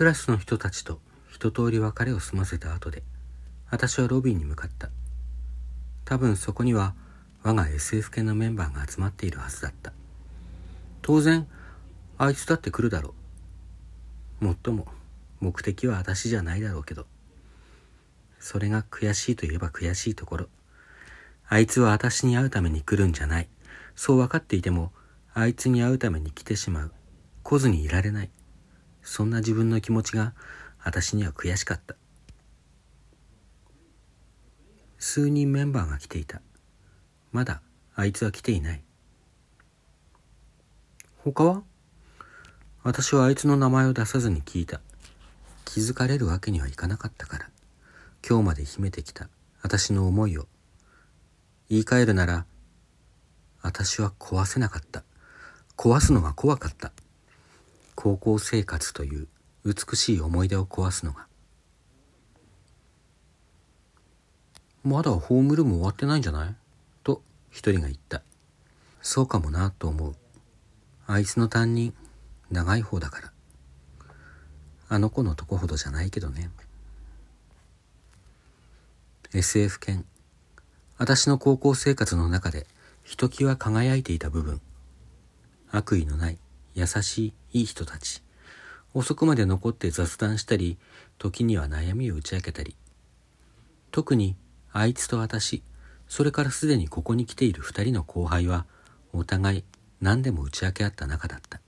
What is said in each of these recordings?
クラスの人たちと一通り別れを済ませた後で、私はロビーに向かった。多分そこには我が SF 系のメンバーが集まっているはずだった。当然、あいつだって来るだろう。もっとも、目的は私じゃないだろうけど。それが悔しいといえば悔しいところ。あいつは私に会うために来るんじゃない。そう分かっていても、あいつに会うために来てしまう。来ずにいられない。そんな自分の気持ちが私には悔しかった。数人メンバーが来ていた。まだあいつは来ていない。他は？私はあいつの名前を出さずに聞いた。気づかれるわけにはいかなかったから。今日まで秘めてきた私の思いを。言い換えるなら、私は壊せなかった。壊すのが怖かった。高校生活という美しい思い出を壊すのが。まだホームルーム終わってないんじゃない？と一人が言った。そうかもなと思う。あいつの担任、長い方だから。あの子のとこほどじゃないけどね。SF 犬。私の高校生活の中でひときわ輝いていた部分。悪意のない優しいいい人たち。遅くまで残って雑談したり、時には悩みを打ち明けたり。特にあいつと私、それからすでにここに来ている二人の後輩は、お互い何でも打ち明け合った仲だった。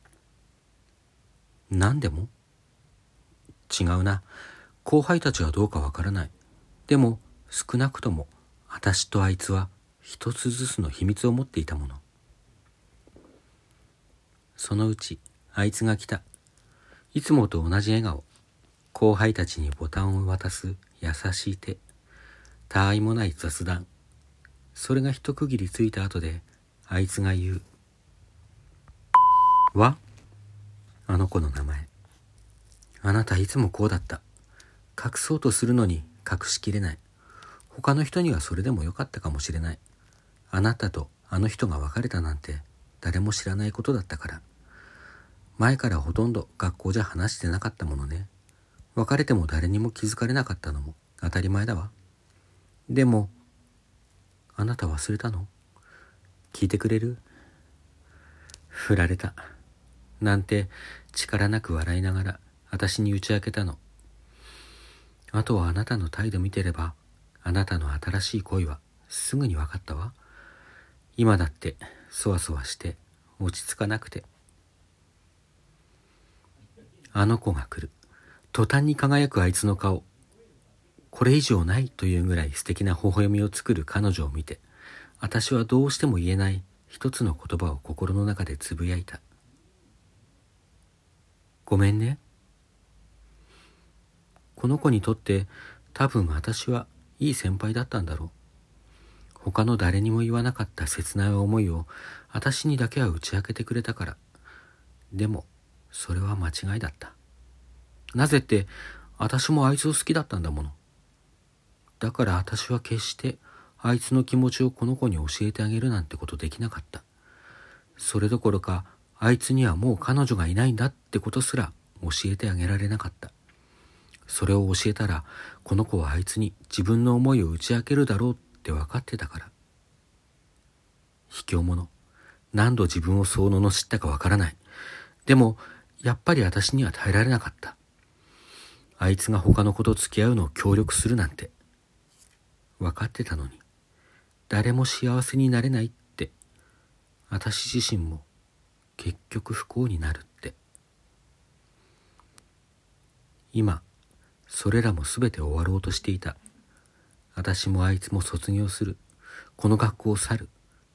何でも？違うな。後輩たちはどうかわからない。でも、少なくとも、私とあいつは一つずつの秘密を持っていたもの。そのうち、あいつが来た。いつもと同じ笑顔。後輩たちにボタンを渡す優しい手。他愛もない雑談。それが一区切りついた後で、あいつが言う。はあの子の名前。あなたいつもこうだった。隠そうとするのに隠しきれない。他の人にはそれでもよかったかもしれない。あなたとあの人が別れたなんて誰も知らないことだったから。前からほとんど学校じゃ話してなかったものね。別れても誰にも気づかれなかったのも当たり前だわ。でも、あなた忘れたの？聞いてくれる？振られた。なんて力なく笑いながら私に打ち明けたの。あとはあなたの態度見てればあなたの新しい恋はすぐに分かったわ。今だってそわそわして落ち着かなくて。あの子が来る。途端に輝くあいつの顔。これ以上ないというぐらい素敵な微笑みを作る彼女を見て、私はどうしても言えない一つの言葉を心の中でつぶやいた。ごめんね。この子にとって多分私はいい先輩だったんだろう。他の誰にも言わなかった切ない思いを私にだけは打ち明けてくれたから。でも、それは間違いだった。なぜって、私もあいつを好きだったんだもの。だから私は決してあいつの気持ちをこの子に教えてあげるなんてことできなかった。それどころか、あいつにはもう彼女がいないんだってことすら教えてあげられなかった。それを教えたら、この子はあいつに自分の思いを打ち明けるだろうって分かってたから。卑怯者。何度自分をそう罵ったかわからない。でも、やっぱり私には耐えられなかった。あいつが他の子と付き合うのを協力するなんて。分かってたのに。誰も幸せになれないって。私自身も結局不幸になるって。今、それらもすべて終わろうとしていた。私もあいつも卒業する。この学校を去る。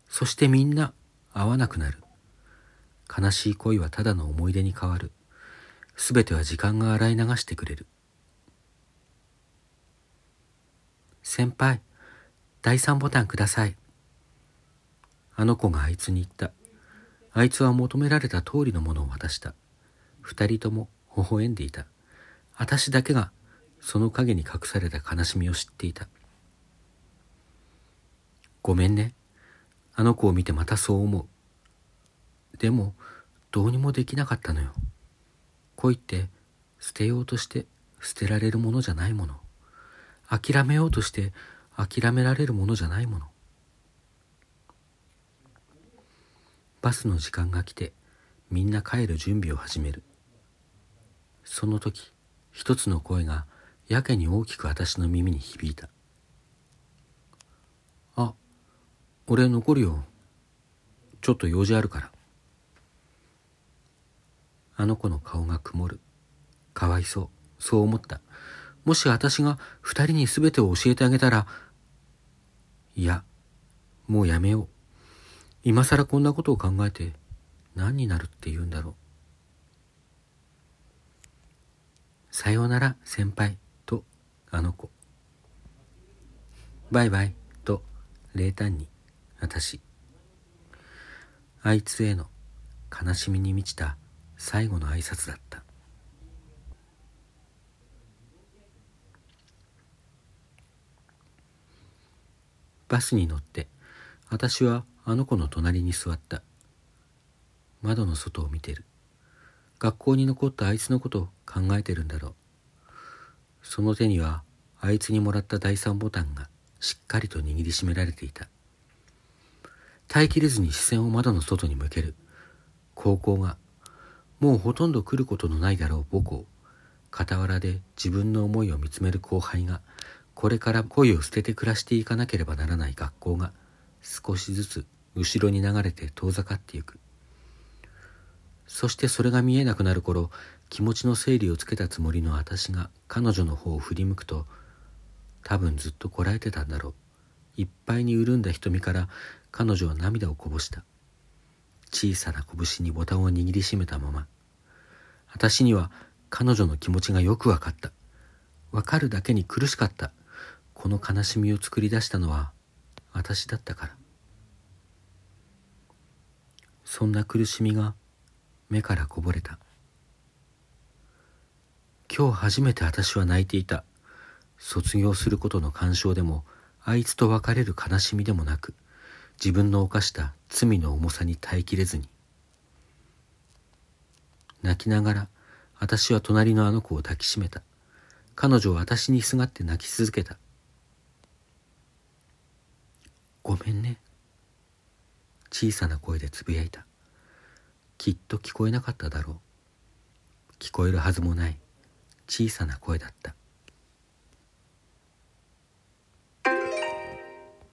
そしてみんな会わなくなる。悲しい恋はただの思い出に変わる。すべては時間が洗い流してくれる。先輩、第三ボタンください。あの子があいつに言った。あいつは求められた通りのものを渡した。二人とも微笑んでいた。私だけがその影に隠された悲しみを知っていた。ごめんね。あの子を見てまたそう思う。でも、どうにもできなかったのよ。恋って捨てようとして捨てられるものじゃないもの。諦めようとして諦められるものじゃないもの。バスの時間が来てみんな帰る準備を始める。その時一つの声がやけに大きく私の耳に響いた「あ俺残るよ。ちょっと用事あるから」あの子の顔が曇る。かわいそう。そう思った。もし私が二人に全てを教えてあげたらいやもうやめよう。今更こんなことを考えて何になるって言うんだろう。さようなら先輩。とあの子。バイバイ。と冷淡に私。あいつへの悲しみに満ちた最後の挨拶だった。バスに乗って私はあの子の隣に座った。窓の外を見てる。学校に残ったあいつのことを考えてるんだろう。その手にはあいつにもらった第三ボタンがしっかりと握りしめられていた。耐えきれずに視線を窓の外に向ける。高校がもうほとんど来ることのないだろう母校傍らで自分の思いを見つめる後輩がこれから恋を捨てて暮らしていかなければならない学校が少しずつ後ろに流れて遠ざかってゆく。そしてそれが見えなくなる頃気持ちの整理をつけたつもりの私が彼女の方を振り向くと多分ずっとこらえてたんだろう。いっぱいに潤んだ瞳から彼女は涙をこぼした。小さな拳にボタンを握りしめたまま私には彼女の気持ちがよくわかった。わかるだけに苦しかった。この悲しみを作り出したのは私だったから。そんな苦しみが目からこぼれた。今日初めて私は泣いていた。卒業することの干渉でもあいつと別れる悲しみでもなく自分の犯した罪の重さに耐えきれずに泣きながら私は隣のあの子を抱きしめた。彼女は私にすがって泣き続けた。ごめんね。小さな声でつぶやいた。きっと聞こえなかっただろう。聞こえるはずもない。小さな声だった。